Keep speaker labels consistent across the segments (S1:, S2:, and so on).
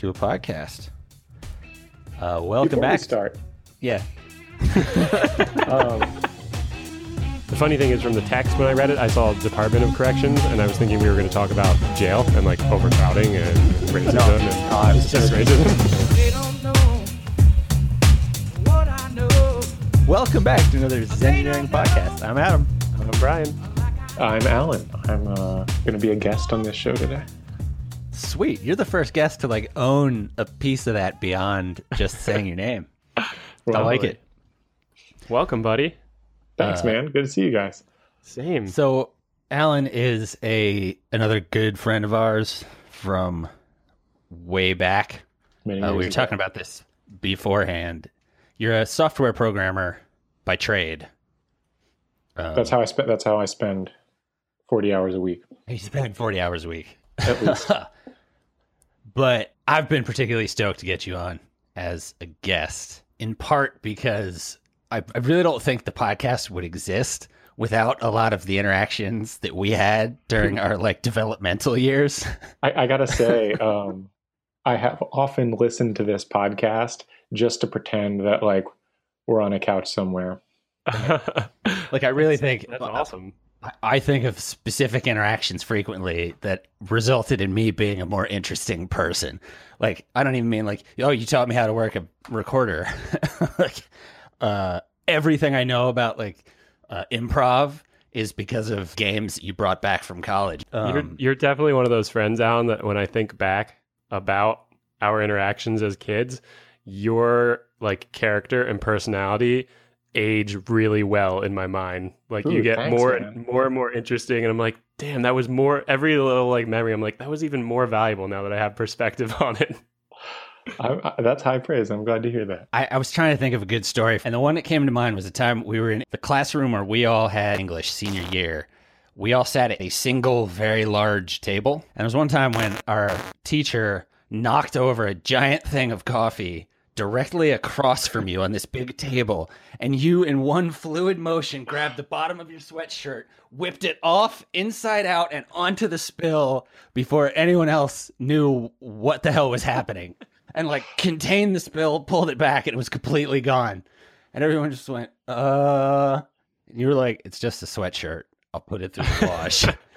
S1: to a podcast. Uh,
S2: Before
S1: welcome
S2: we
S1: back.
S2: start.
S1: Yeah.
S2: Um,
S3: The funny thing is, from the text when I read it, I saw Department of Corrections, and I was thinking we were going to talk about jail and like overcrowding and racism and
S1: No, it was just
S3: racism.
S4: They don't know what I know.
S1: Welcome back to another Zen Engineering podcast. I'm Adam.
S3: I'm Brian.
S2: I'm Alan. I'm uh, going to be a guest on this show today.
S1: Sweet. You're the first guest to like own a piece of that beyond just saying your name. I like it.
S3: Welcome, buddy.
S2: Thanks,
S1: Uh,
S2: man. Good to see you guys.
S3: Same.
S1: So Alan is a another good friend of ours from way back.
S2: Many
S1: Uh, we were
S2: ago.
S1: talking about this beforehand. You're a software programmer by trade. Um,
S2: That's how I spend. That's how I spend forty hours a week.
S1: you spend 40 hours a week.
S2: At least.
S1: but I've been particularly stoked to get you on as a guest, in part because I, I really don't think the podcast would exist without a lot of the interactions that we had during our like developmental years.
S2: I, I gotta say, um, I have often listened to this podcast just to pretend that like we're on a couch somewhere.
S1: Like I really think
S3: That's awesome.
S1: I- think of specific interactions frequently that resulted in me being a more interesting person. Like, I don't even mean like, oh, you taught me how to work a recorder. like, uh, everything I know about like uh, improv is because of games you brought back from college.
S3: you're,
S1: Um,
S3: you're definitely one of those friends, Alan, that when I think back about our interactions as kids, your like character and personality age really well in my mind. Like you get
S2: thanks,
S3: more
S2: man.
S3: more and more interesting and I'm like, damn, that was more every little like memory. I'm like, that was even more valuable now that I have perspective on it.
S2: I, I, that's high praise. I'm glad to hear that.
S1: I, I was trying to think of a good story, and the one that came to mind was the time we were in the classroom where we all had English senior year. We all sat at a single, very large table, and it was one time when our teacher knocked over a giant thing of coffee directly across from you on this big table, and you, in one fluid motion, grabbed the bottom of your sweatshirt, whipped it off inside out and onto the spill before anyone else knew what the hell was happening and like contained the spill, pulled it back, and it was completely gone. And everyone just went, uh. And you were like, it's just a sweatshirt. I'll put it through the wash.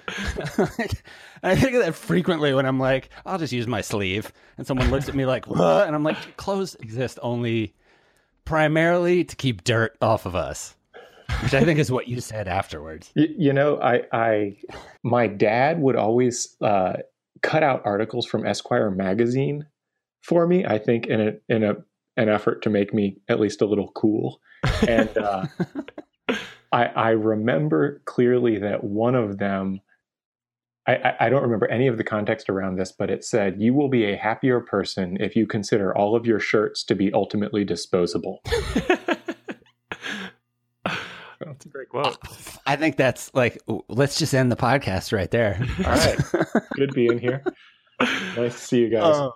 S1: I think of that frequently when I'm like, I'll just use my sleeve. And someone looks at me like, what? And I'm like, clothes exist only primarily to keep dirt off of us, which I think is what you said afterwards.
S2: You, you know, I, I, my dad would always uh, cut out articles from Esquire magazine for me. I think in a in a an effort to make me at least a little cool. And uh, I, I remember clearly that one of them. I, I- I don't remember any of the context around this, but it said, You will be a happier person if you consider all of your shirts to be ultimately disposable.
S3: That's a great quote.
S1: I think that's like, let's just end the podcast right there.
S2: All right. Good being here. Nice to see you guys.
S1: Um,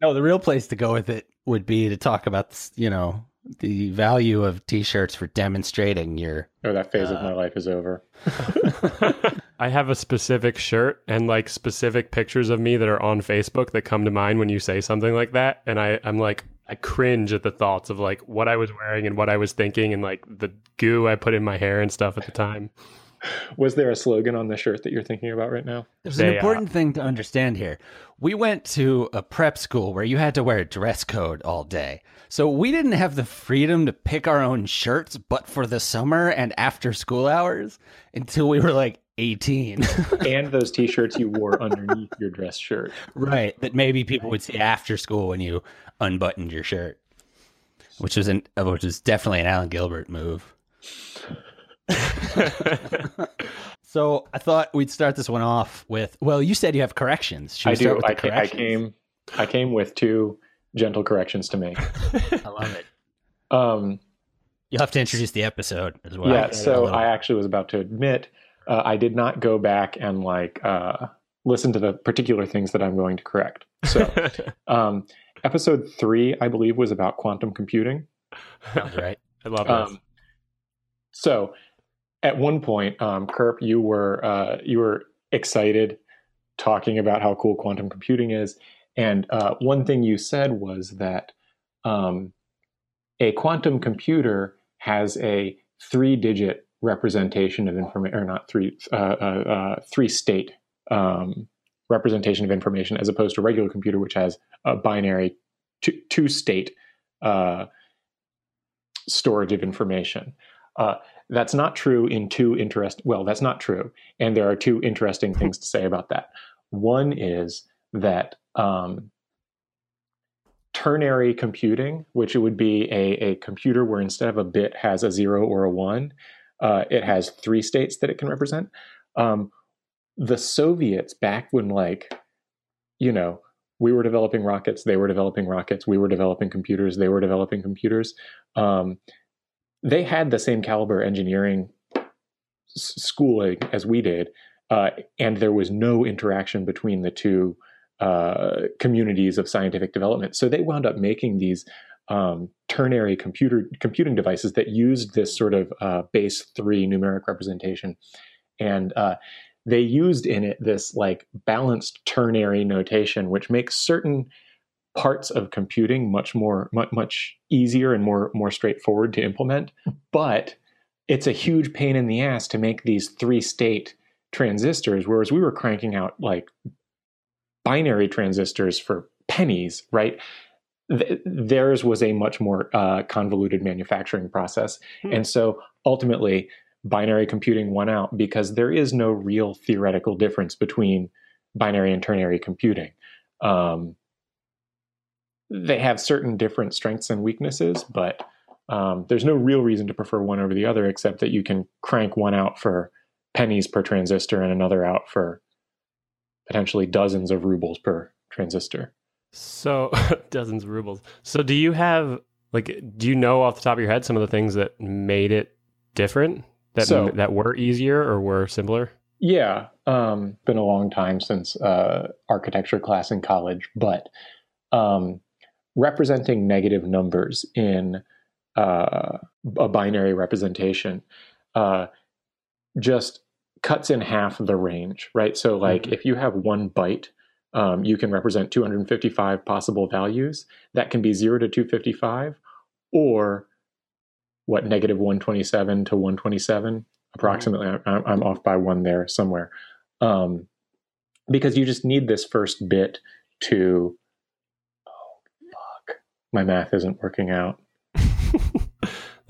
S1: no, the real place to go with it would be to talk about, this, you know, the value of t-shirts for demonstrating your.
S2: oh, that phase of
S1: uh,
S2: my life is over.
S3: I have a specific shirt and like specific pictures of me that are on Facebook that come to mind when you say something like that. And I, I'm like, I cringe at the thoughts of like what I was wearing and what I was thinking and like the goo I put in my hair and stuff at the time.
S2: Was there a slogan on the shirt that you're thinking about right now?
S1: There's an
S3: They, uh,
S1: important thing to understand here. We went to a prep school where you had to wear a dress code all day. So we didn't have the freedom to pick our own shirts, but for the summer and after school hours until we were like 18.
S2: and those t-shirts you wore underneath your dress shirt.
S1: right. That maybe people would see after school when you unbuttoned your shirt, which was an, which was definitely an Alan Gilbert move. So I thought we'd start this one off with, well, you said you have corrections. Should we
S2: I
S1: start
S2: do. I, ca- I came. I came with two gentle corrections to make.
S1: I love it.
S2: Um,
S1: You'll have to introduce the episode as well.
S2: yeah. So I actually was about to admit uh, I did not go back and like uh, listen to the particular things that I'm going to correct. So um, episode three, I believe, was about quantum computing.
S1: sounds right.
S3: I love this.
S2: Um, so at one point, um, Kerp, you were uh, you were excited talking about how cool quantum computing is, And uh, one thing you said was that um, a quantum computer has a three-digit representation of information, or not three, uh, uh, uh, three-state um, representation of information, as opposed to a regular computer, which has a binary two, two-state uh, storage of information. Uh, that's not true in two interest. Well, that's not true, and there are two interesting things to say about that. One is that um, ternary computing, which it would be a, a computer where instead of a bit has a zero or a one, uh, it has three states that it can represent. Um, the Soviets, back when like, you know, we were developing rockets, they were developing rockets, we were developing computers, they were developing computers. Um, they had the same caliber engineering schooling as we did, uh, and there was no interaction between the two uh, communities of scientific development. So they wound up making these um, ternary computer computing devices that used this sort of uh, base three numeric representation, and uh, they used in it this like balanced ternary notation, which makes certain parts of computing much more much, much easier and more more straightforward to implement. But it's a huge pain in the ass to make these three state transistors, whereas we were cranking out like binary transistors for pennies, right? Th- theirs was a much more uh, convoluted manufacturing process.
S3: Hmm.
S2: And so ultimately, binary computing won out because there is no real theoretical difference between binary and ternary computing. Um, they have certain different strengths and weaknesses, but um, there's no real reason to prefer one over the other except that you can crank one out for pennies per transistor and another out for potentially dozens of rubles per transistor.
S3: So dozens of rubles. So do you have like do you know off the top of your head some of the things that made it different that
S2: So-
S3: that were easier or were simpler?
S2: Yeah, um, been a long time since uh, architecture class in college, but um, representing negative numbers in uh, a binary representation uh, just cuts in half the range, right? So, like,
S3: Mhm.
S2: if you have one byte, um, you can represent 255 possible values. That can be 0 to 255, or what, negative 127 to 127 approximately. I'm, I'm off by one there somewhere. Um, because you just need this first bit to. Oh, fuck. My math isn't working out.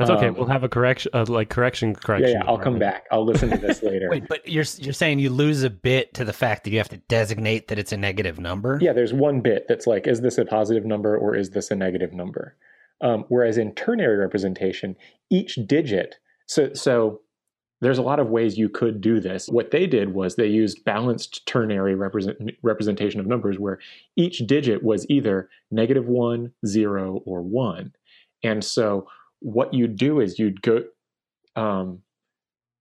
S3: That's okay.
S2: Um,
S3: we'll have a correction, uh, like correction, correction.
S2: yeah, I'll come back. I'll listen to this later.
S1: Wait, but you're you're saying you lose a bit to the fact that you have to designate that it's a negative number?
S2: Yeah, there's one bit that's like, is this a positive number or is this a negative number? Um, whereas in ternary representation, each digit, so so there's a lot of ways you could do this. What they did was they used balanced ternary represent, representation of numbers where each digit was either negative one, zero, or one. And so what you'd do is you'd go. Um,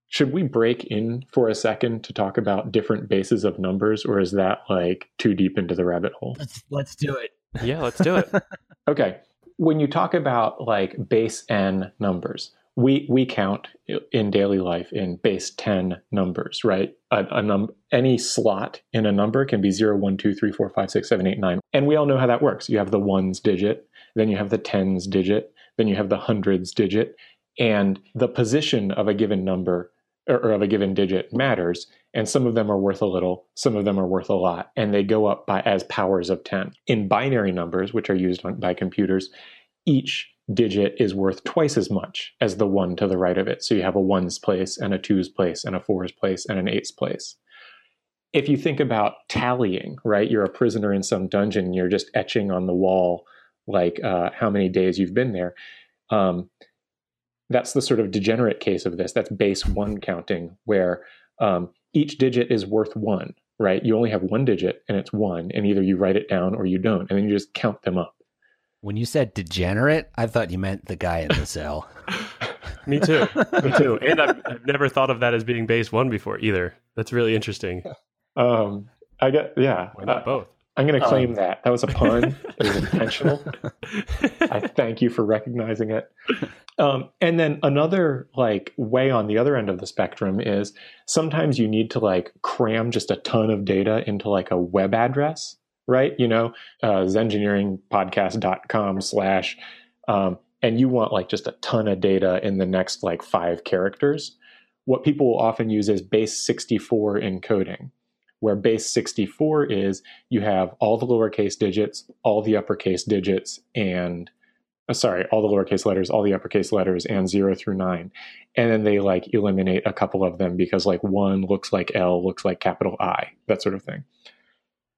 S2: should we break in for a second to talk about different bases of numbers, or is that like too deep into the rabbit hole?
S1: Let's let's do it.
S3: Yeah, let's do it.
S2: Okay. When you talk about like base n numbers, we we count in daily life in base 10 numbers, right? A, a num any slot in a number can be 0, 1, 2, 3, 4, 5, 6, 7, 8, 9. And we all know how that works. You have the ones digit, then you have the tens digit, then you have the hundreds digit, and the position of a given number or, of a given digit matters. And some of them are worth a little, some of them are worth a lot, and they go up by as powers of 10. In binary numbers, which are used on, by computers, each digit is worth twice as much as the one to the right of it. So you have a ones place and a twos place and a fours place and an eights place. If you think about tallying, right, you're a prisoner in some dungeon, you're just etching on the wall like uh, how many days you've been there. Um, that's the sort of degenerate case of this. That's base one counting, where um, each digit is worth one, right? You only have one digit and it's one, and either you write it down or you don't, and then you just count them up.
S1: When you said degenerate, I thought you meant the guy in the cell.
S3: Me too. Me too. And I've, I've never thought of that as being base one before either. That's really interesting.
S2: Um, I get, yeah.
S3: Why not
S2: Uh,
S3: both?
S2: I'm going to claim
S1: Um,
S2: that. That was a pun. it was intentional. I thank you for recognizing it. Um, and then another like way on the other end of the spectrum is sometimes you need to like cram just a ton of data into like a web address, right? You know, uh, zengineeringpodcast.com slash, um, and you want like just a ton of data in the next like five characters. What people will often use is base 64 encoding, where base 64 is you have all the lowercase digits, all the uppercase digits, and uh, sorry, all the lowercase letters, all the uppercase letters, and zero through nine. And then they like eliminate a couple of them because like one looks like L, looks like capital I, that sort of thing.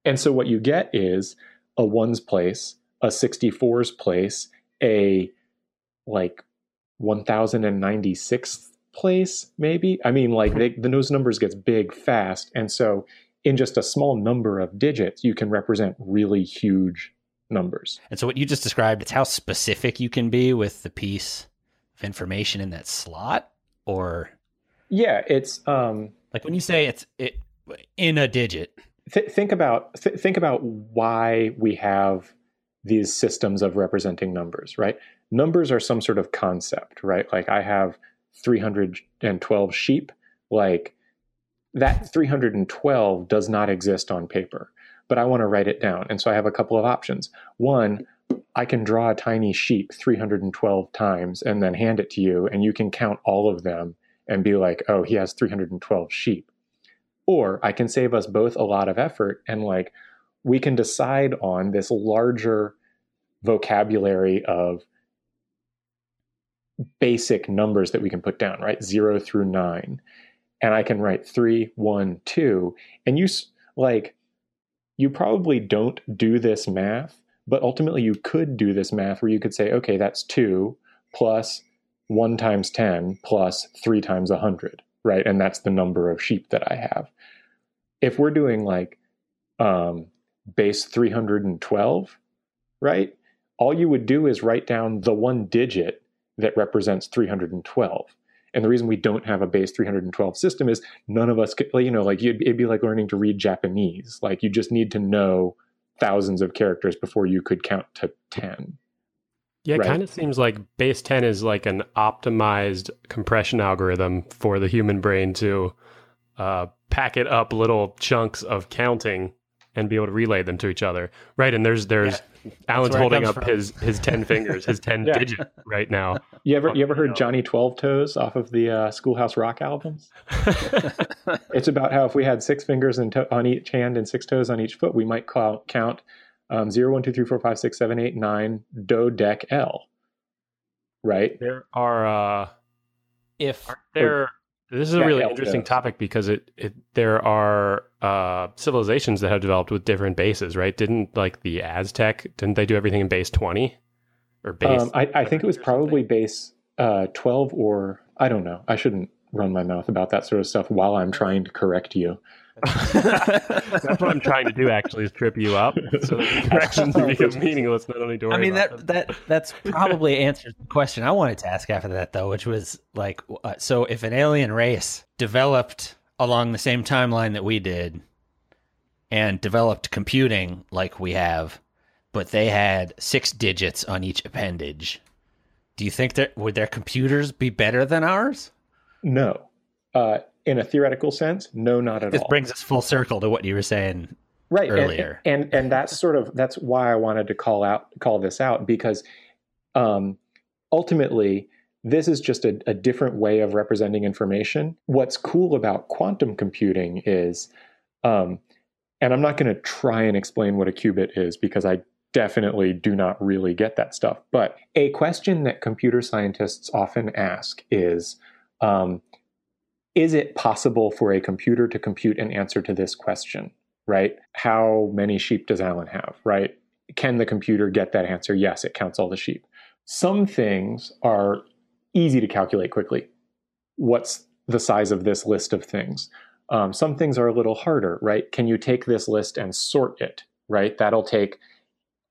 S2: And so what you get is a ones place, a 64's place, a like 1096th place, maybe. I mean, like they, the those numbers gets big fast. And so in just a small number of digits, you can represent really huge numbers.
S1: And so what you just described, it's how specific you can be with the piece of information in that slot or
S2: Yeah, it's um
S1: like when you say it's it in a digit.
S2: th- think about th- think about why we have these systems of representing numbers, right? Numbers are some sort of concept, right? Like I have 312 sheep, like that 312 does not exist on paper, but I want to write it down. And so I have a couple of options. One, I can draw a tiny sheep 312 times and then hand it to you, and you can count all of them and be like, oh, he has 312 sheep. Or I can save us both a lot of effort and like we can decide on this larger vocabulary of basic numbers that we can put down, right? Zero through nine. And I can write three, one, two. And you like, you probably don't do this math, but ultimately you could do this math where you could say, okay, that's two plus one times 10 plus three times a 100, right? And that's the number of sheep that I have. If we're doing like um, base 312, right? All you would do is write down the one digit that represents 312. And the reason we don't have a base 312 system is none of us could, you know, like you'd, it'd be like learning to read Japanese. Like you just need to know thousands of characters before you could count to 10.
S3: Yeah, it
S2: Right.
S3: kind of seems like base 10 is like an optimized compression algorithm for the human brain to uh, packet up little chunks of counting and be able to relay them to each other. Right. And there's, there's, Alan's holding up
S1: from.
S3: his, his 10 fingers, his 10
S2: Yeah.
S3: digit right now.
S2: You ever you ever heard. Johnny Twelve Toes off of the uh, Schoolhouse Rock albums? It's about how if we had six fingers and to- on each hand and six toes on each foot, we might call, count um, zero, one, two, three, four, five, six, seven, eight, nine, do, dec, L. Right?
S3: there are, uh,
S1: If
S3: Are there? This is a really interesting topic because it, it there are uh, civilizations that have developed with different bases, right? Didn't like the Aztec? Didn't they do everything in base twenty or base?
S2: Um, I, I think it was
S3: something?
S2: probably base uh, 12 or I don't know. I shouldn't run my mouth about that sort of stuff while I'm trying to correct you.
S3: That's what I'm trying to do. Actually, is trip you up so that the corrections become meaningless. Not only to worry
S1: I mean
S3: about
S1: that that that's probably answers the question I wanted to ask after that though, which was like, uh, so if an alien race developed along the same timeline that we did, and developed computing like we have, but they had six digits on each appendage, do you think that would their computers be better than ours?
S2: No. Uh, in a theoretical sense, no, not at
S1: This
S2: all.
S1: This brings us full circle to what you were saying.
S2: right
S1: earlier.
S2: and, and and that's sort of that's why i wanted to call out call this out because um ultimately this is just a, a different way of representing information what's cool about quantum computing is um and i'm not going to try and explain what a qubit is because i definitely do not really get that stuff but a question that computer scientists often ask is um, is it possible for a computer to compute an answer to this question right? How many sheep does Alan have, right? Can the computer get that answer? Yes, it counts all the sheep. Some things are easy to calculate quickly. What's the size of this list of things? Um, some things are a little harder, right? Can you take this list and sort it, right? That'll take,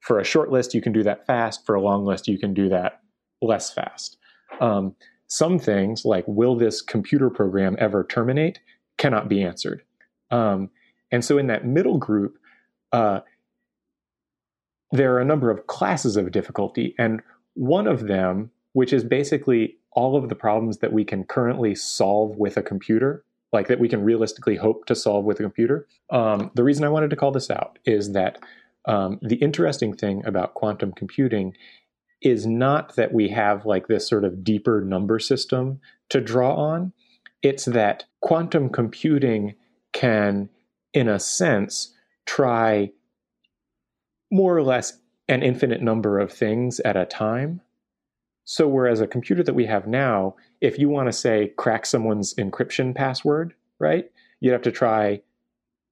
S2: for a short list, you can do that fast. For a long list, you can do that less fast. Um, some things, like will this computer program ever terminate, cannot be answered. Um, and so in that middle group, uh, there are a number of classes of difficulty. And one of them, which is basically all of the problems that we can currently solve with a computer, like that we can realistically hope to solve with a computer. Um, the reason I wanted to call this out is that um, the interesting thing about quantum computing is not that we have like this sort of deeper number system to draw on. It's that quantum computing can, in a sense, try more or less an infinite number of things at a time. So, whereas a computer that we have now, if you want to say crack someone's encryption password, right, you'd have to try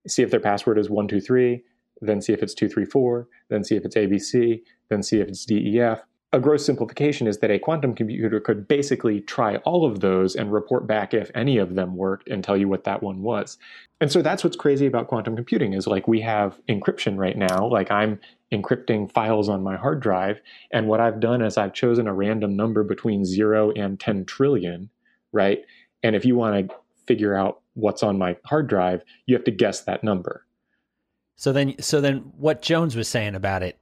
S2: see if their password is 123, then see if it's 234, then see if it's ABC, then see if it's DEF. A gross simplification is that a quantum computer could basically try all of those and report back if any of them worked and tell you what that one was. And so that's what's crazy about quantum computing is like we have encryption right now, like I'm encrypting files on my hard drive and what I've done is I've chosen a random number between 0 and 10 trillion, right? And if you want to figure out what's on my hard drive, you have to guess that number.
S1: So then, so then, what Jones was saying about it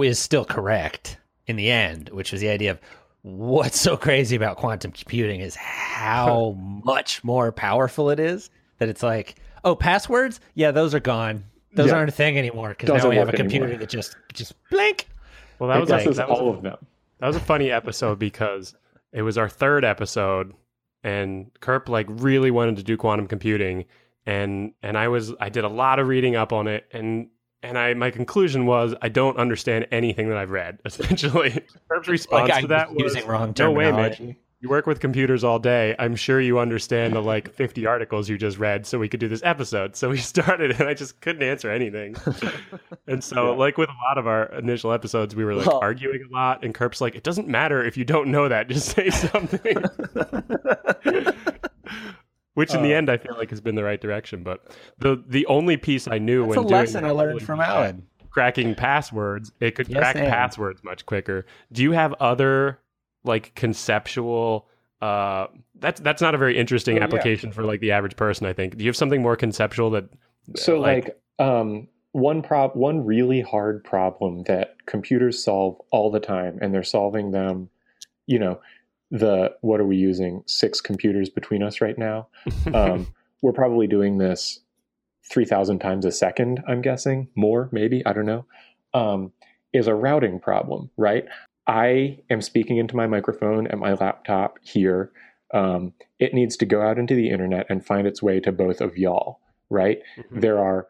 S1: is still correct in the end, which was the idea of what's so crazy about quantum computing is how much more powerful it is. That it's like, oh, passwords, yeah, those are gone. Those
S2: Yeah.
S1: aren't a thing anymore because now we have a computer
S2: anymore.
S1: that just just blink.
S3: Well, that
S2: it
S3: was like, that was
S2: all
S3: a-
S2: of them.
S3: That was a funny episode because it was our third episode, and Kerp like really wanted to do quantum computing, and and I was I did a lot of reading up on it, and and I my conclusion was I don't understand anything that I've read. Essentially, Kerp's response
S1: Like
S3: to that was
S1: using wrong
S3: no way, man. you work with computers all day. I'm sure you understand the like 50 articles you just read, so we could do this episode. So we started, and I just couldn't answer anything. and so,
S2: Yeah.
S3: like with a lot of our initial episodes, we were like
S1: Well-
S3: arguing a lot. And Kerp's like, "It doesn't matter if you don't know that. Just say something." Which in the
S2: Uh,
S3: end, I feel like has been the right direction. But the the only piece I knew
S1: That's
S3: when
S1: a
S3: doing
S1: lesson I learned from Alan.
S3: cracking passwords, it could
S1: Yes,
S3: crack
S1: and.
S3: passwords much quicker. Do you have other like conceptual uh that's that's not a very interesting
S2: Oh, yeah.
S3: application for like the average person, I think. Do you have something more conceptual that
S2: So like, um, one prob one really hard problem that computers solve all the time, and they're solving them. You know, the what are we using? Six computers between us right now. Um, we're probably doing this three thousand times a second. I'm guessing more, maybe I don't know. Um, is a routing problem, right? I am speaking into my microphone at my laptop here. Um, it needs to go out into the internet and find its way to both of y'all, right?
S3: Mhm.
S2: there are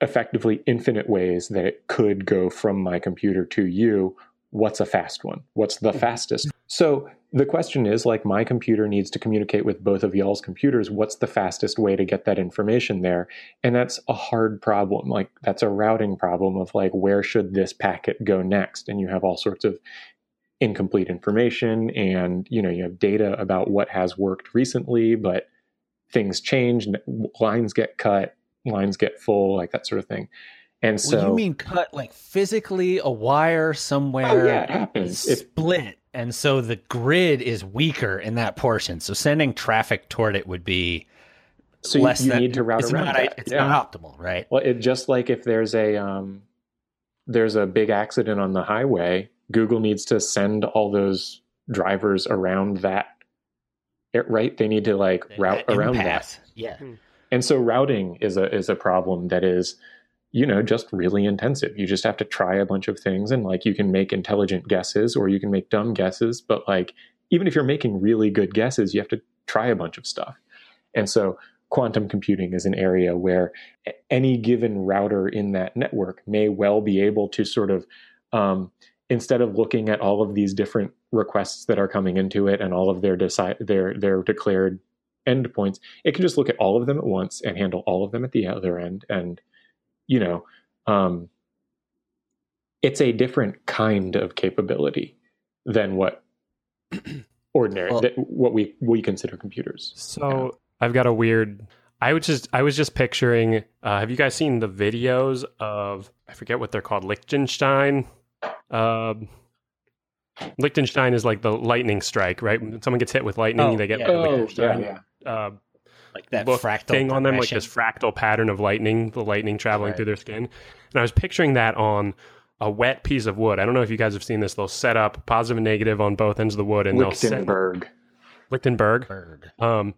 S2: effectively infinite ways that it could go from my computer to you. What's a fast one? What's the mm-hmm. fastest? So the question is like, my computer needs to communicate with both of y'all's computers. What's the fastest way to get that information there? And that's a hard problem. Like, that's a routing problem of like, where should this packet go next? And you have all sorts of incomplete information and you know you have data about what has worked recently but things change lines get cut lines get full like that sort of thing and so
S1: well, you mean cut like physically a wire somewhere
S2: oh yeah it happens if
S1: split, and so the grid is weaker in that portion. So sending traffic toward it would be
S2: so you,
S1: less
S2: you
S1: than
S2: need to route
S1: it's
S2: around
S1: not,
S2: that.
S1: It's
S2: yeah.
S1: not optimal, right?
S2: well it just like if there's a um there's a big accident on the highway google needs to send all those drivers around that it- right they need to like route
S1: That
S2: around that.
S1: Yeah.
S2: And so routing is a is a problem that is, you know, just really intensive. You just have to try a bunch of things and like you can make intelligent guesses or you can make dumb guesses, but like even if you're making really good guesses, you have to try a bunch of stuff. And so quantum computing is an area where any given router in that network may well be able to sort of um, instead of looking at all of these different requests that are coming into it and all of their decide their their declared endpoints, it can just look at all of them at once and handle all of them at the other end. And you know, um, it's a different kind of capability than what ordinary
S1: Well-
S2: that what we we consider computers.
S3: So I've got a weird. I was just I was just picturing. Uh, have you guys seen the videos of I forget what they're called Liechtenstein? Um, Liechtenstein is like the lightning strike, right? When someone gets hit with lightning,
S1: Oh,
S3: they get
S1: yeah.
S3: the
S2: Oh,
S3: Liechtenstein uh,
S1: Like that
S3: look
S1: fractal
S3: thing on them, like this fractal pattern of lightning, the lightning traveling
S1: Right.
S3: through their skin. And I was picturing that on a wet piece of wood. I don't know if you guys have seen this. They'll set up positive and negative on both ends of the wood, and they'll send
S2: Lichtenberg.
S3: Lichtenberg. Um,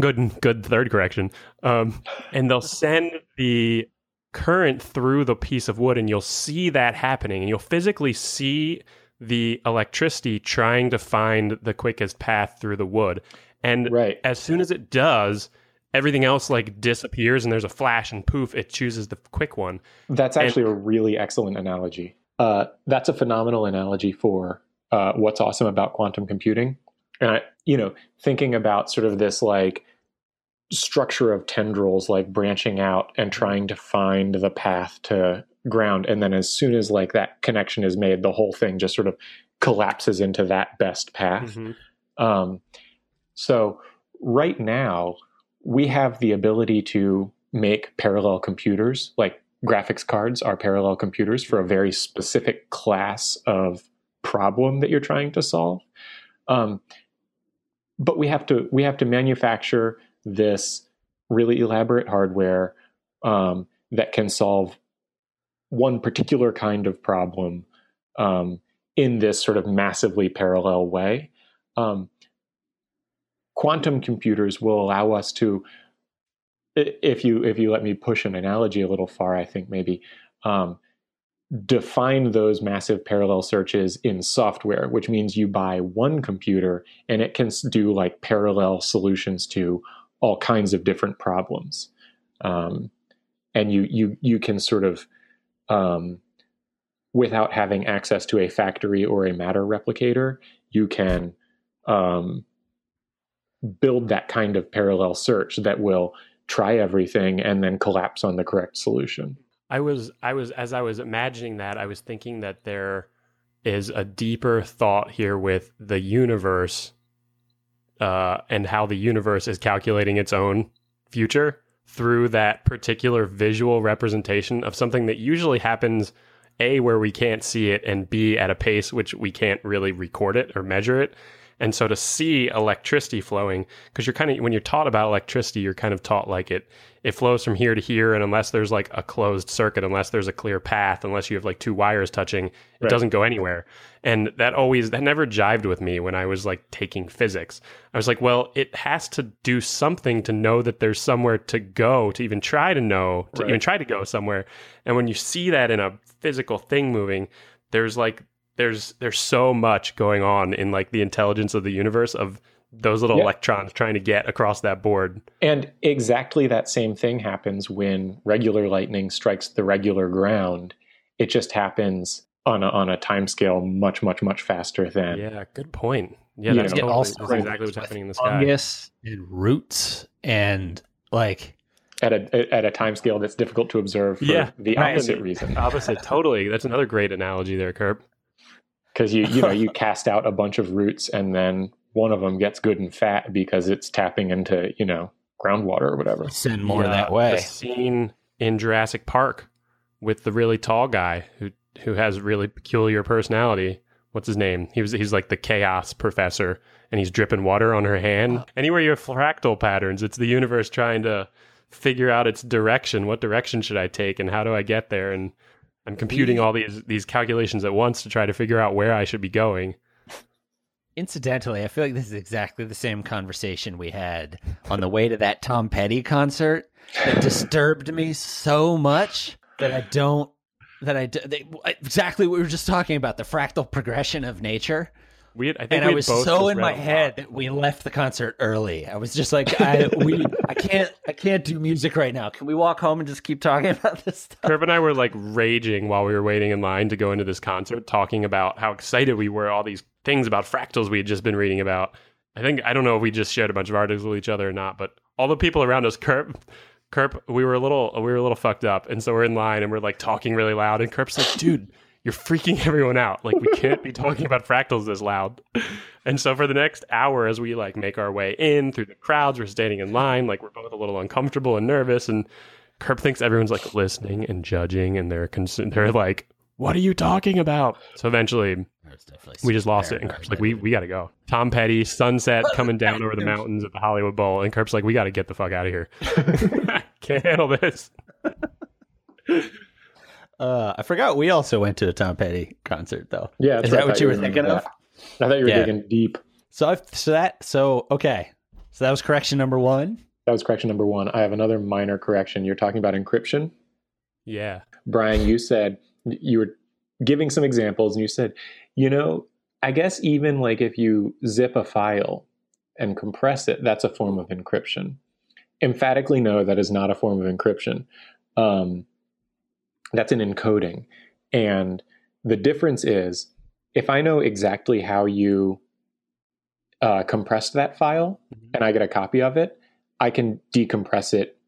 S3: good, good third correction. Um, and they'll send the current through the piece of wood and you'll see that happening and you'll physically see the electricity trying to find the quickest path through the wood. And
S2: Right.
S3: as soon as it does, everything else like disappears and there's a flash and poof, it chooses the quick one.
S2: That's actually a really excellent analogy. Uh, that's a phenomenal analogy for uh, what's awesome about quantum computing. And I, you know, thinking about sort of this like structure of tendrils, like branching out and trying to find the path to ground, and then as soon as like that connection is made, the whole thing just sort of collapses into that best path. Um, so right now, we have the ability to make parallel computers, like graphics cards are parallel computers for a very specific class of problem that you're trying to solve. Um, but we have to we have to manufacture this really elaborate hardware um, that can solve one particular kind of problem um, in this sort of massively parallel way. Um, quantum computers will allow us to if you if you let me push an analogy a little far i think maybe um, define those massive parallel searches in software which means you buy one computer and it can do like parallel solutions to all kinds of different problems. Um, and you you you can sort of um, without having access to a factory or a matter replicator you can um, build that kind of parallel search that will try everything and then collapse on the correct solution.
S3: I was I was as I was imagining that I was thinking that there is a deeper thought here with the universe uh, and how the universe is calculating its own future through that particular visual representation of something that usually happens a where we can't see it and b at a pace which we can't really record it or measure it and so to see electricity flowing because you're kind of when you're taught about electricity you're kind of taught like it it flows from here to here and unless there's like a closed circuit unless there's a clear path unless you have like two wires touching it
S2: Right.
S3: doesn't go anywhere and that always that never jived with me when i was like taking physics i was like well it has to do something to know that there's somewhere to go to even try to know to
S2: Right.
S3: even try to go somewhere and when you see that in a physical thing moving there's like there's there's so much going on in like the intelligence of the universe of those little
S2: Yeah.
S3: electrons trying to get across that board
S2: And exactly that same thing happens when regular lightning strikes the regular ground. It just happens on a, on a time scale much, much, much faster than.
S3: yeah good point yeah that's
S2: know,
S3: totally
S1: also
S3: that's exactly what's happening in the sky
S1: fungus and roots and like
S2: At a at a time scale that's difficult to observe for
S3: Yeah,
S2: the
S3: right.
S2: opposite reason.
S3: opposite totally that's another great analogy there Kerp.
S2: Because you you know you cast out a bunch of roots and then one of them gets good and fat because it's tapping into you know groundwater or whatever.
S1: send more
S3: The,
S1: that
S3: The
S1: way.
S3: scene in Jurassic Park with the really tall guy who who has really peculiar personality. What's his name? He was he's like the chaos professor, and he's dripping water on her hand. Anywhere you have fractal patterns, it's the universe trying to figure out its direction. What direction should I take, and how do I get there? And I'm computing all these these calculations at once to try to figure out where I should be going.
S1: Incidentally, I feel like this is exactly the same conversation we had on the way to that Tom Petty concert that disturbed me so much that I don't that I they, exactly what we were just talking about the fractal progression of nature.
S3: We had, I think
S1: And I was so in my head that we left the concert early. I was just like, I we I can't I can't do music right now. Can we walk home and just keep talking about this stuff?
S3: Herb and I were like raging while we were waiting in line to go into this concert, talking about how excited we were, all these things about fractals we had just been reading about. I think I don't know if we just shared a bunch of articles with each other or not, but all the people around us, Kerp, Kerp, we were a little we were a little fucked up, and so we're in line and we're like talking really loud, and Kerp's like, "Dude, you're freaking everyone out. Like we can't be talking about fractals this loud." And so for the next hour, as we like make our way in through the crowds, we're standing in line, like we're both a little uncomfortable and nervous, and Kerp thinks everyone's like listening and judging, and they're cons- they're like, "What are you talking about?" So eventually, we just lost it, and Kerp's like, "We we got to go." Tom Petty, sunset coming down over the mountains at the Hollywood Bowl, and Kerp's like, "We got to get the fuck out of here. Can't handle this."
S1: Uh, I forgot we also went to a Tom Petty concert though.
S2: Yeah,
S1: Is that what you were
S2: were
S1: thinking of?
S2: that. I thought you were
S1: Yeah.
S2: digging deep.
S1: So I've, so that so okay. So that was correction number one.
S2: That was correction number one. I have another minor correction. You're talking about encryption.
S3: Yeah.
S2: Brian, you said you were giving some examples and you said, you know, I guess even like if you zip a file and compress it, that's a form of encryption. Emphatically, no, that is not a form of encryption. Um, that's an encoding. And the difference is if I know exactly how you uh, compressed that file
S3: Mhm.
S2: and I get a copy of it, I can decompress it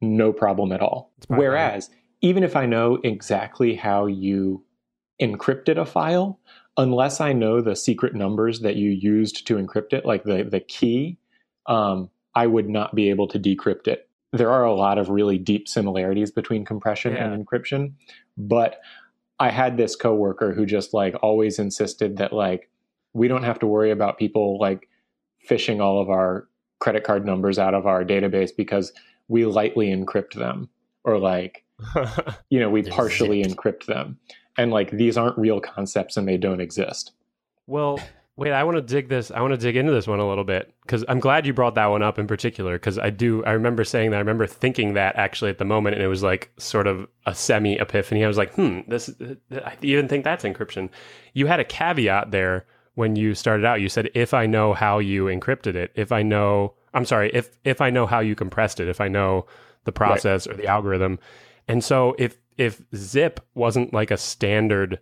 S2: no problem at all. Whereas, even if I know exactly how you encrypted a file, unless I know the secret numbers that you used to encrypt it, like the, the key, um, I would not be able to decrypt it. There are a lot of really deep similarities between compression
S3: Yeah.
S2: and encryption, but I had this coworker who just like always insisted that like we don't have to worry about people like phishing all of our credit card numbers out of our database because we lightly encrypt them or like you know we partially encrypt them. And like these aren't real concepts and they don't exist.
S3: Well, wait, I want to dig this. I want to dig into this one a little bit because I'm glad you brought that one up in particular because I do. I remember saying that. I remember thinking that actually at the moment, and it was like sort of a semi epiphany. I was like, hmm, this. I even think that's encryption. You had a caveat there when you started out. You said, if I know how you encrypted it, if I know, I'm sorry, if if I know how you compressed it, if I know the process or the algorithm, and so if if zip wasn't like a standard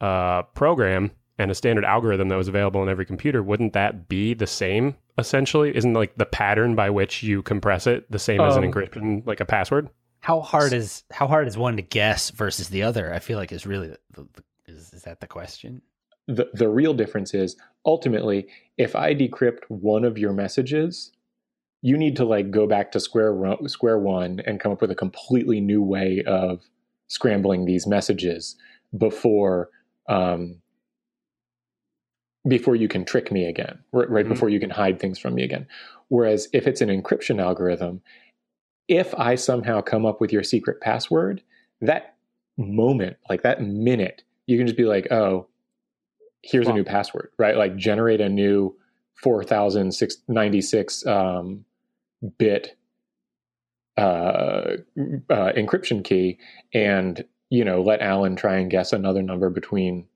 S3: uh, program and a standard algorithm that was available on every computer, wouldn't that be the same essentially? Isn't like the pattern by which you compress it the same as an
S2: Um,
S3: encryption, like a password?
S1: How hard is how hard is one to guess versus the other? I feel like is really the, the, is is that the question?
S2: the, the real difference is ultimately if i decrypt one of your messages you need to like go back to square square one and come up with a completely new way of scrambling these messages before um, before you can trick me again right,
S3: Mhm.
S2: before you can hide things from me again. Whereas if it's an encryption algorithm if i somehow come up with your secret password that moment like that minute you can just be like oh here's a new password right? Like generate a new 4096 um, bit uh, uh, encryption key and you know let alan try and guess another number between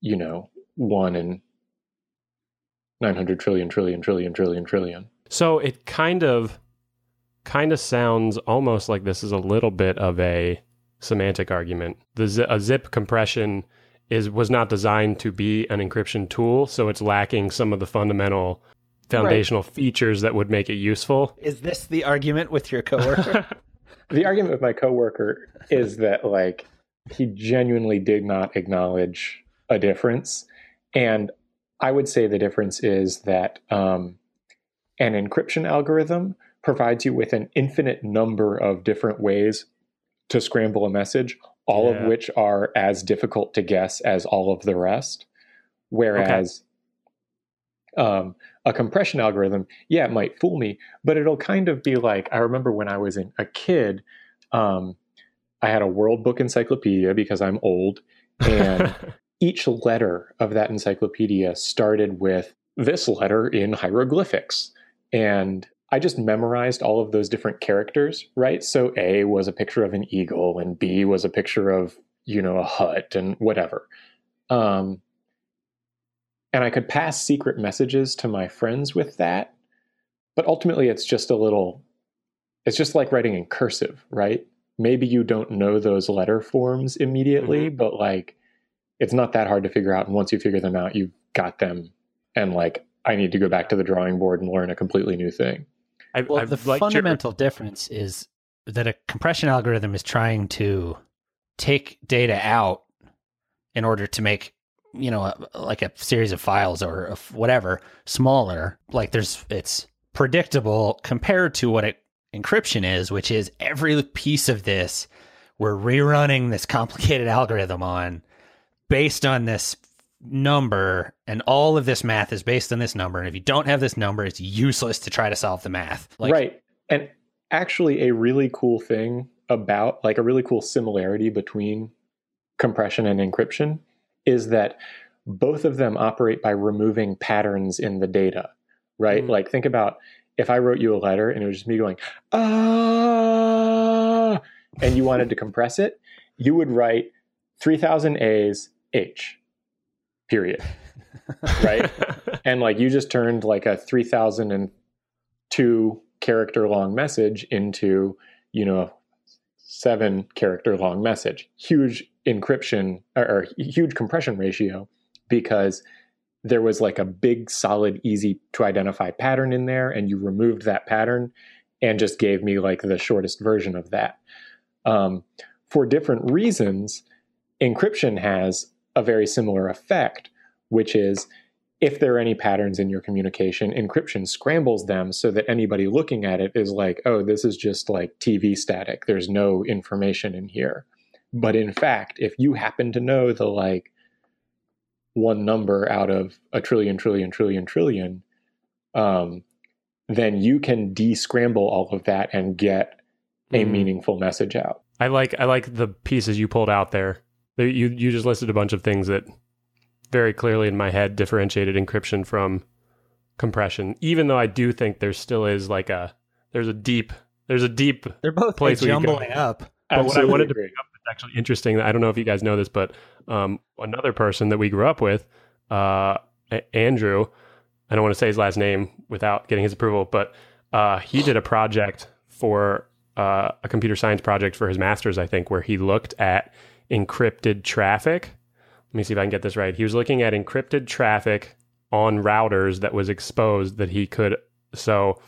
S2: you know 1 in 900 trillion trillion trillion trillion trillion
S3: So it kind of kind of sounds almost like this is a little bit of a semantic argument. The zi- a zip compression is was not designed to be an encryption tool, so it's lacking some of the fundamental foundational features that would make it useful.
S1: Is this the argument with your coworker?
S2: the argument with my coworker is that like he genuinely did not acknowledge a difference and i would say the difference is that um, an encryption algorithm provides you with an infinite number of different ways to scramble a message all
S3: Yeah.
S2: of which are as difficult to guess as all of the rest whereas um, a compression algorithm, yeah, it might fool me, but it'll kind of be like I remember when I was in, a kid, um, I had a World Book Encyclopedia because I'm old, and each letter of that encyclopedia started with this letter in hieroglyphics. And I just memorized all of those different characters, right? So A was a picture of an eagle, and B was a picture of, you know, a hut and whatever. Um, and I could pass secret messages to my friends with that. But ultimately, it's just a little, it's just like writing in cursive, right? Maybe you don't know those letter forms immediately, but like, it's not that hard to figure out. And once you figure them out, you've got them. And like, I need to go back to the drawing board and learn a completely new thing.
S3: I,
S1: Well,
S3: I've
S1: the
S3: liked your-
S1: fundamental difference is that a compression algorithm is trying to take data out in order to make you know a, like a series of files or a f- whatever smaller. Like there's it's predictable compared to what it, encryption is, which is every piece of this we're rerunning this complicated algorithm on based on this number and all of this math is based on this number and if you don't have this number it's useless to try to solve the math like
S2: right. And actually, a really cool thing about, like, a really cool similarity between compression and encryption is that both of them operate by removing patterns in the data, right?
S3: Mm.
S2: Like, think about if I wrote you a letter and it was just me going, ah, and you wanted to compress it, you would write 3000 A's H, period. Right? and like you just turned like a 3002 character long message into, you know, seven character long message. Huge encryption or, or huge compression ratio because there was like a big, solid, easy to identify pattern in there, and you removed that pattern and just gave me like the shortest version of that. Um, for different reasons, encryption has a very similar effect, which is if there are any patterns in your communication, encryption scrambles them so that anybody looking at it is like, oh, this is just like TV static. There's no information in here. But in fact, if you happen to know the like one number out of a trillion, trillion, trillion, trillion, um, then you can descramble all of that and get a
S3: Mhm.
S2: meaningful message out.
S3: I like I like the pieces you pulled out there. There- You you just listed a bunch of things that very clearly in my head differentiated encryption from compression. Even though I do think there still is like a there's a deep there's a deep
S1: They're both
S3: Place where
S1: jumbling up.
S3: But what I wanted to bring up that's actually interesting. I don't know if you guys know this, but um, another person that we grew up with, uh, Andrew, I don't want to say his last name without getting his approval, but uh, he did a project for uh, a computer science project for his master's, I think, where he looked at encrypted traffic. Let me see if I can get this right. He was looking at encrypted traffic on routers that was exposed that he could. So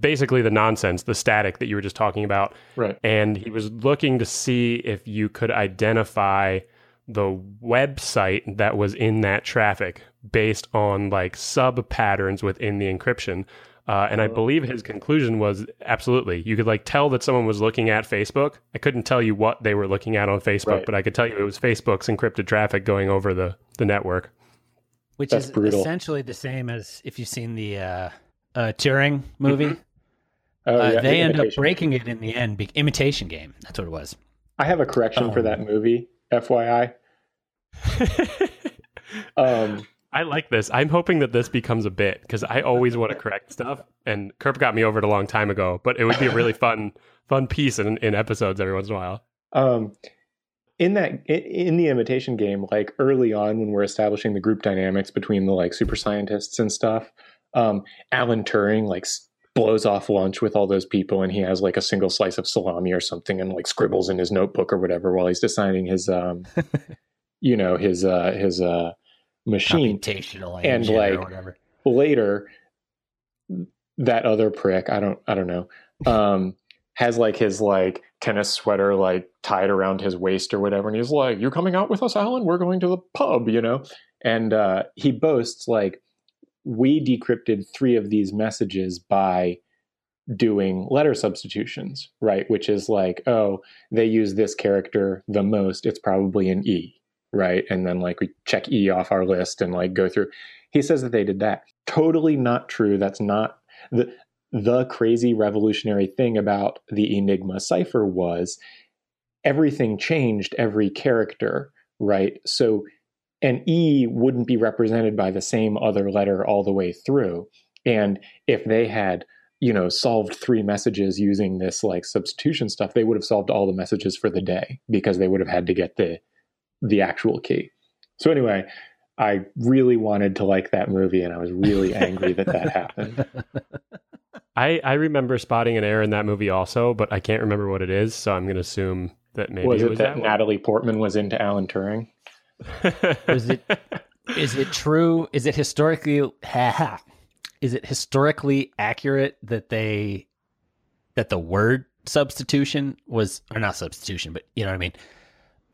S3: basically, the nonsense, the static that you were just talking about
S2: Right.
S3: and he was looking to see if you could identify the website that was in that traffic based on like sub patterns within the encryption. Uh, and I
S2: Oh.
S3: believe his conclusion was absolutely. You could like tell that someone was looking at Facebook. I couldn't tell you what they were looking at on Facebook,
S2: Right.
S3: but I could tell you it was Facebook's encrypted traffic going over the, the network.
S1: which
S2: That's
S1: is
S2: brutal.
S1: essentially the same as if you've seen the uh, uh, Turing movie.
S2: Oh,
S1: uh,
S2: yeah,
S1: they end up breaking it in the end. Be- imitation game. That's what it was.
S2: I have a correction for
S1: Um,
S2: that movie, FYI. Um,
S3: I like this. I'm hoping that this becomes a bit because I always want to correct stuff. And Kerp got me over it a long time ago, but it would be a really fun, fun piece in, in episodes every once in a while.
S2: um, in that in the imitation game, like early on when we're establishing the group dynamics between the like super scientists and stuff, um, Alan Turing like blows off lunch with all those people, and he has like a single slice of salami or something, and like scribbles in his notebook or whatever while he's designing his, um, you know, his uh, his uh, machine.
S1: Computational
S2: and, like, later that other prick i don't i don't know um has like his like tennis sweater like tied around his waist or whatever and he's like "You're coming out with us alan? We're going to the pub you know? And uh he boasts like we decrypted three of these messages by doing letter substitutions right? Which is like oh they use this character the most. It's probably an e right? And then like we check e off our list and like go through. He says that they did that. Totally not true. That's not the the crazy revolutionary thing about the enigma cipher was everything changed every character right? So an e wouldn't be represented by the same other letter all the way through. And if they had you know solved three messages using this like substitution stuff they would have solved all the messages for the day because they would have had to get the the actual key so anyway i really wanted to like that movie and i was really angry that that happened
S3: I, I remember spotting an error in that movie also, but I can't remember what it is. So I'm going to assume that maybe
S2: was
S3: it
S2: it,
S3: was
S2: that,
S3: that,
S2: natalie portman was into alan turing
S3: one.
S1: Was it- Is it true? Is it historically? Ha, ha. Is it historically accurate that they that the word substitution was or not substitution, but you know what I mean?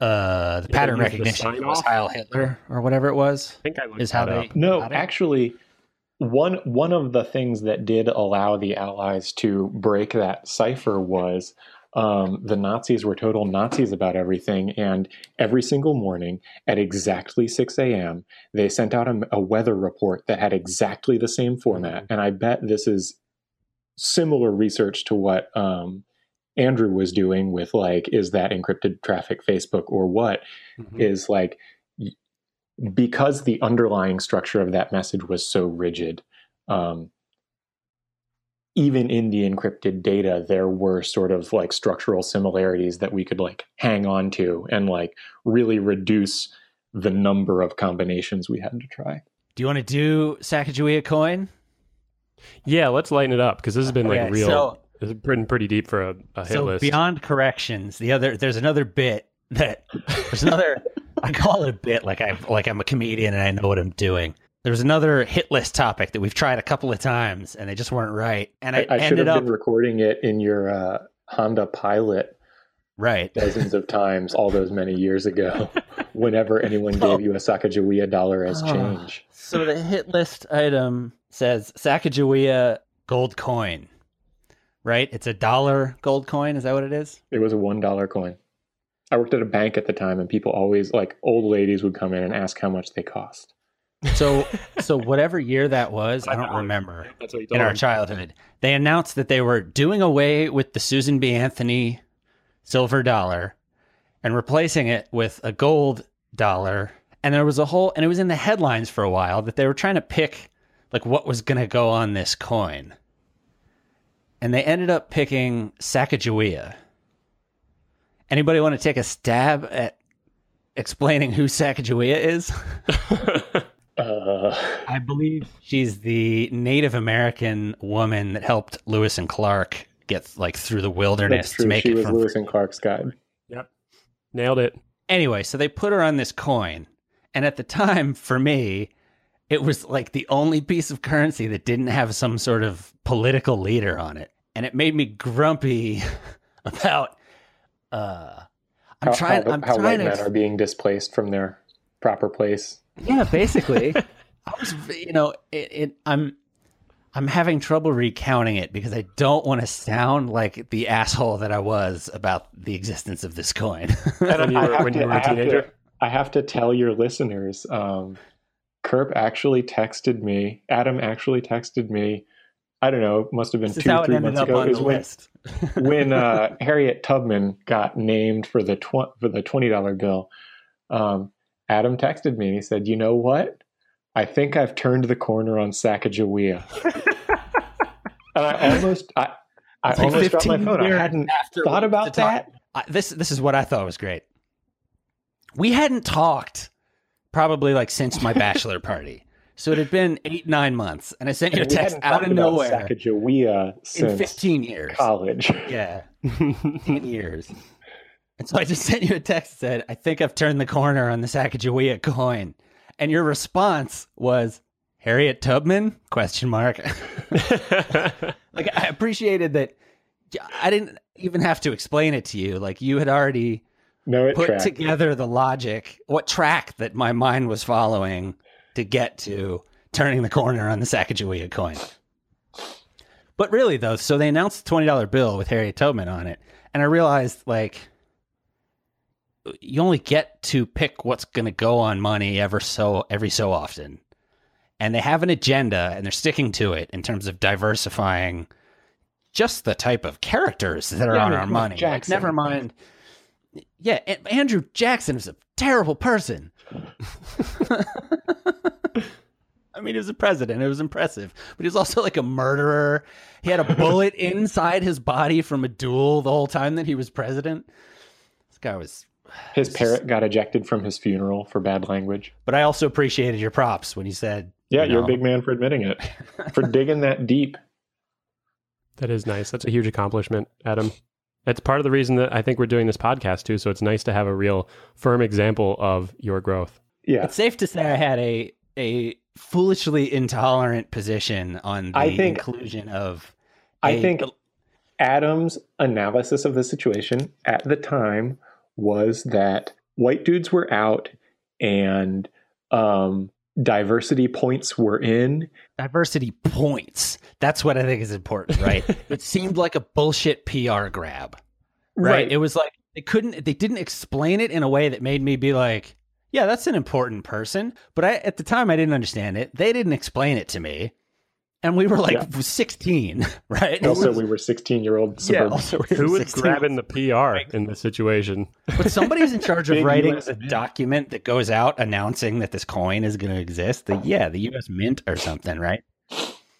S1: Uh, the
S3: Yeah,
S1: pattern
S3: they used the
S1: recognition
S3: sign
S1: was
S3: off.
S1: Heil Hitler or whatever it was.
S3: I think I looked
S1: Is how
S3: that
S1: they
S3: up.
S2: No, actually, one one of the things that did allow the Allies to break that cipher was um, the Nazis were total Nazis about everything, and every single morning at exactly six a.m., they sent out a, a weather report that had exactly the same format. And I bet this is similar research to what um, Andrew was doing with like, is that encrypted traffic Facebook or what?
S3: Mhm.
S2: is like because the underlying structure of that message was so rigid um, even in the encrypted data, there were sort of like structural similarities that we could like hang on to and like really reduce the number of combinations we had to try.
S1: Do you want to do Sacagawea coin?
S3: Yeah, let's lighten it up because this has been like
S1: Okay,
S3: real.
S1: so-
S3: this has been pretty deep for a, a hit
S1: so
S3: list.
S1: beyond corrections, the other there's another bit that there's another I call it a bit like I like I'm a comedian and I know what I'm doing. There's another hit list topic that we've tried a couple of times and they just weren't right. And I,
S2: I, I should
S1: ended
S2: have
S1: up
S2: been recording it in your uh, Honda Pilot
S1: right.
S2: dozens of times all those many years ago whenever anyone gave you a Sacagawea dollar as
S1: Oh.
S2: change.
S1: So the hit list item says Sacagawea gold coin. Right? It's a dollar gold coin, is that what it is?
S2: It was a one dollar coin. I worked at a bank at the time, and people always like old ladies would come in and ask how much they cost.
S1: So so whatever year that was, I don't remember.
S3: That's what you
S1: in our
S3: him.
S1: childhood. They announced that they were doing away with the Susan B. Anthony silver dollar and replacing it with a gold dollar. And there was a whole, and it was in the headlines for a while that they were trying to pick like what was going to go on this coin. And they ended up picking Sacagawea. Anybody want to take a stab at explaining who Sacagawea is?
S2: Uh,
S1: I believe she's the Native American woman that helped Lewis and Clark get like through the wilderness
S2: that's
S1: to make
S2: She
S1: it
S2: was
S1: from.
S2: Lewis and Clark's guide.
S3: Yep, nailed it.
S1: Anyway, so they put her on this coin, and at the time, for me, it was like the only piece of currency that didn't have some sort of political leader on it, and it made me grumpy about. uh I'm
S2: How,
S1: trying.
S2: how,
S1: I'm
S2: how
S1: trying
S2: white
S1: to
S2: men are being displaced from their proper place.
S1: Yeah, basically. I was, you know, it, it. I'm, I'm having trouble recounting it because I don't want to sound like the asshole that I was about the existence of this coin.
S3: When you
S2: I
S3: were,
S2: have
S3: when
S2: to-
S3: you were
S2: I
S3: a
S2: have to-
S3: teenager.
S2: I have to tell your listeners, um, Kerp actually texted me. Adam actually texted me. I don't know. It must have been
S1: this
S2: two
S1: how
S2: or
S1: it
S2: three
S1: ended
S2: months
S1: up
S2: ago.
S1: on
S2: Is
S1: the
S2: when
S1: list.
S2: when uh, Harriet Tubman got named for the tw- for the twenty dollar bill. Um, Adam texted me and he said, "You know what? I think I've turned the corner on Sacagawea." and I almost, I, I
S1: like
S2: almost dropped my phone. I hadn't thought about
S1: used to talk-
S2: that.
S1: I, this this is what I thought was great. We hadn't talked probably like since my bachelor party, so it had been eight nine months, and I sent you a text out of nowhere
S2: Sacagawea
S1: in fifteen years.
S2: college.
S1: Yeah. 10 years. And so I just sent you a text that said, I think I've turned the corner on the Sacagawea coin. And your response was, Harriet Tubman? Question mark. like I appreciated that I didn't even have to explain it to you. Like you had already
S2: No, it
S1: put
S2: tracked.
S1: together the logic, what track that my mind was following to get to turning the corner on the Sacagawea coin. But really, though, so they announced the twenty dollar bill with Harriet Tubman on it, and I realized like you only get to pick what's going to go on money ever so every so often, and they have an agenda and they're sticking to it in terms of diversifying just the type of characters that are
S2: Yeah,
S1: on our money. Like, never mind. Yeah, A- Andrew Jackson is a terrible person. I mean, he was a president. It was impressive, but he was also like a murderer. He had a bullet inside his body from a duel the whole time that he was president. This guy was.
S2: His parrot got ejected from his funeral for bad language.
S1: But I also appreciated your props when you said,
S2: Yeah,
S1: you
S2: you're
S1: know,
S2: a big man for admitting it, for digging that deep.
S3: That is nice. That's a huge accomplishment, Adam. That's part of the reason that I think we're doing this podcast too. So it's nice to have a real firm example of your growth.
S2: Yeah,
S1: It's safe to say I had a a foolishly intolerant position on the
S2: I think-
S1: inclusion of.
S2: I
S1: a-
S2: think Adam's analysis of the situation at the time was that white dudes were out and um, diversity points were in.
S1: diversity points. That's what I think is important, right? it seemed like a bullshit PR grab, right? It was like they couldn't, they didn't explain it in a way that made me be like, yeah, that's an important person. But I, at the time, I didn't understand it. They didn't explain it to me, and we were like
S2: Yeah.
S1: 16, right?
S2: Also, we were 16 year old
S1: yeah,
S2: suburban.
S1: also we
S3: Who was
S1: 16.
S3: grabbing the PR in this situation?
S1: But somebody's in charge of writing
S2: US
S1: the
S2: Mint.
S1: document that goes out announcing that this coin is going to exist. The, yeah, the U.S. Mint or something, right?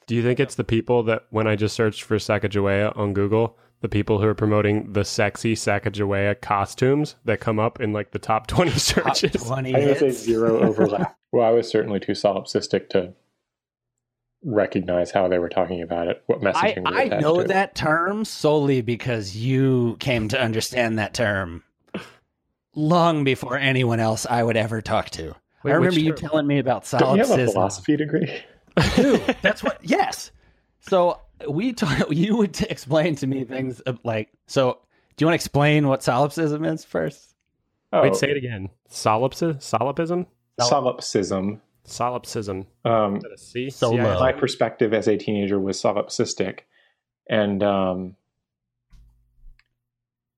S3: Do you think it's the people that when I just searched for Sacagawea on Google, the people who are promoting the sexy Sacagawea costumes that come up in like the top 20
S1: Top
S3: searches?
S1: 20
S2: I would say zero overlap. well, I was certainly too solipsistic to recognize how they were talking about it. What messaging? was
S1: I know
S2: to
S1: that term solely because you came to understand that term long before anyone else I would ever talk to.
S3: Wait,
S1: I remember you
S3: term?
S1: telling me about
S2: Don't you have a
S1: solipsism.
S2: philosophy degree?
S1: Dude, that's what. Yes. So we talk. You would t- explain to me things like. So do you want to explain what solipsism is first?
S2: Oh,
S3: Wait, say it again. Solipsi- Solipsism?
S2: solipsism.
S3: Solipsism.
S2: Um,
S3: Is that a C?
S1: Solo.
S3: C-I-L?
S2: my perspective as a teenager was solipsistic, and um,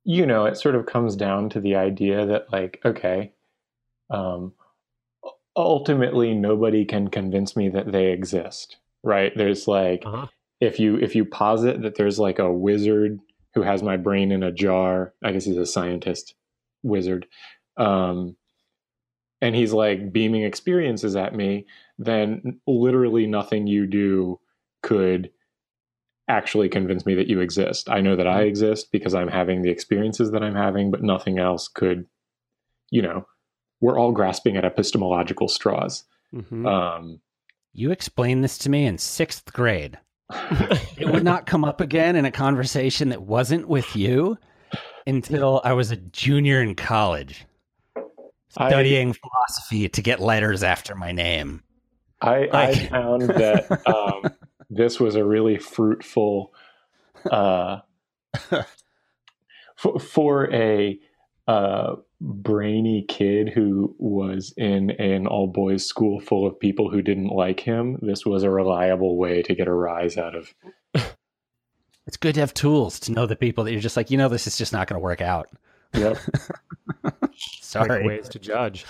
S2: you know, it sort of comes down to the idea that, like, okay, um, ultimately, nobody can convince me that they exist. Right? There's like,
S3: Uh-huh.
S2: if you if you posit that there's like a wizard who has my brain in a jar i guess he's a scientist wizard um and he's like beaming experiences at me then literally nothing you do could actually convince me that you exist i know that i exist because i'm having the experiences that i'm having but nothing else could you know we're all grasping at epistemological straws
S3: Mhm.
S2: um
S1: You explained this to me in sixth grade. It would not come up again in a conversation that wasn't with you until I was a junior in college,
S2: I-
S1: studying philosophy to get letters after my name.
S2: I, I found that um, this was a really fruitful uh, for, for a uh, brainy kid who was in an all boys school full of people who didn't like him. This was a reliable way to get a rise out of.
S1: It's good to have tools to know the people that you're just like, you know, this is just not going to work out.
S2: Yep.
S3: Like
S1: Sorry.
S3: ways to judge.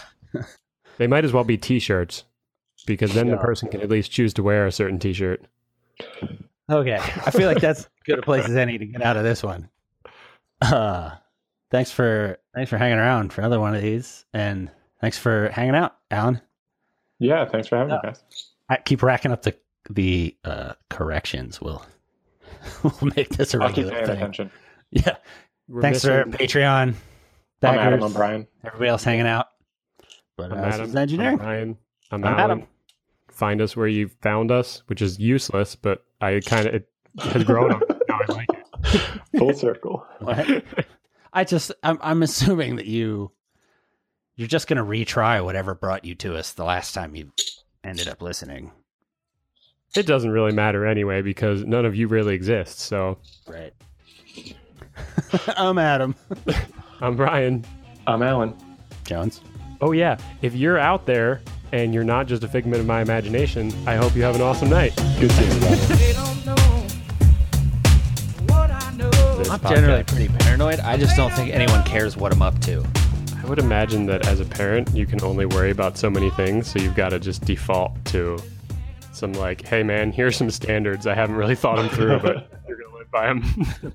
S3: They might as well be T-shirts because then the person can at least choose to wear a certain T-shirt.
S1: Okay. I feel like that's as good a place as any to get out of this one. Uh, thanks for thanks for hanging around for another one of these, and thanks for hanging out, Alan.
S2: Yeah. Thanks for having me, guys.
S1: I keep racking up the the uh, corrections. We'll we'll make this a
S2: I'll keep
S1: regular
S2: paying
S1: thing.
S2: attention.
S1: Yeah.
S3: We're
S1: thanks for
S3: missing-
S1: Patreon.
S2: I'm Adam.
S1: backers,
S2: I'm Brian.
S1: Everybody else hanging out. But
S3: I'm
S1: uh, this
S3: Adam.
S1: is engineering.
S3: I'm Ryan. I'm,
S1: I'm Adam.
S3: Find us where you found us, which is useless, but I kind of it has grown on. Now I like it.
S2: Full circle.
S1: What? I just I'm I'm assuming that you you're just gonna retry whatever brought you to us the last time you ended up listening.
S3: It doesn't really matter anyway because none of you really exist. So
S1: Right. I'm Adam
S3: I'm Ryan.
S2: I'm Alan.
S1: Jones.
S3: Oh yeah, if you're out there and you're not just a figment of my imagination, I hope you have an awesome night.
S2: Good seeing you. guys.
S4: They don't know what I know.
S3: This
S1: I'm
S3: podcast.
S1: generally pretty paranoid. I just don't think anyone cares what I'm up to.
S3: I would imagine that as a parent, you can only worry about so many things, so you've got to just default to some like, "Hey man, here's some standards. I haven't really thought them through, but you're gonna live by them."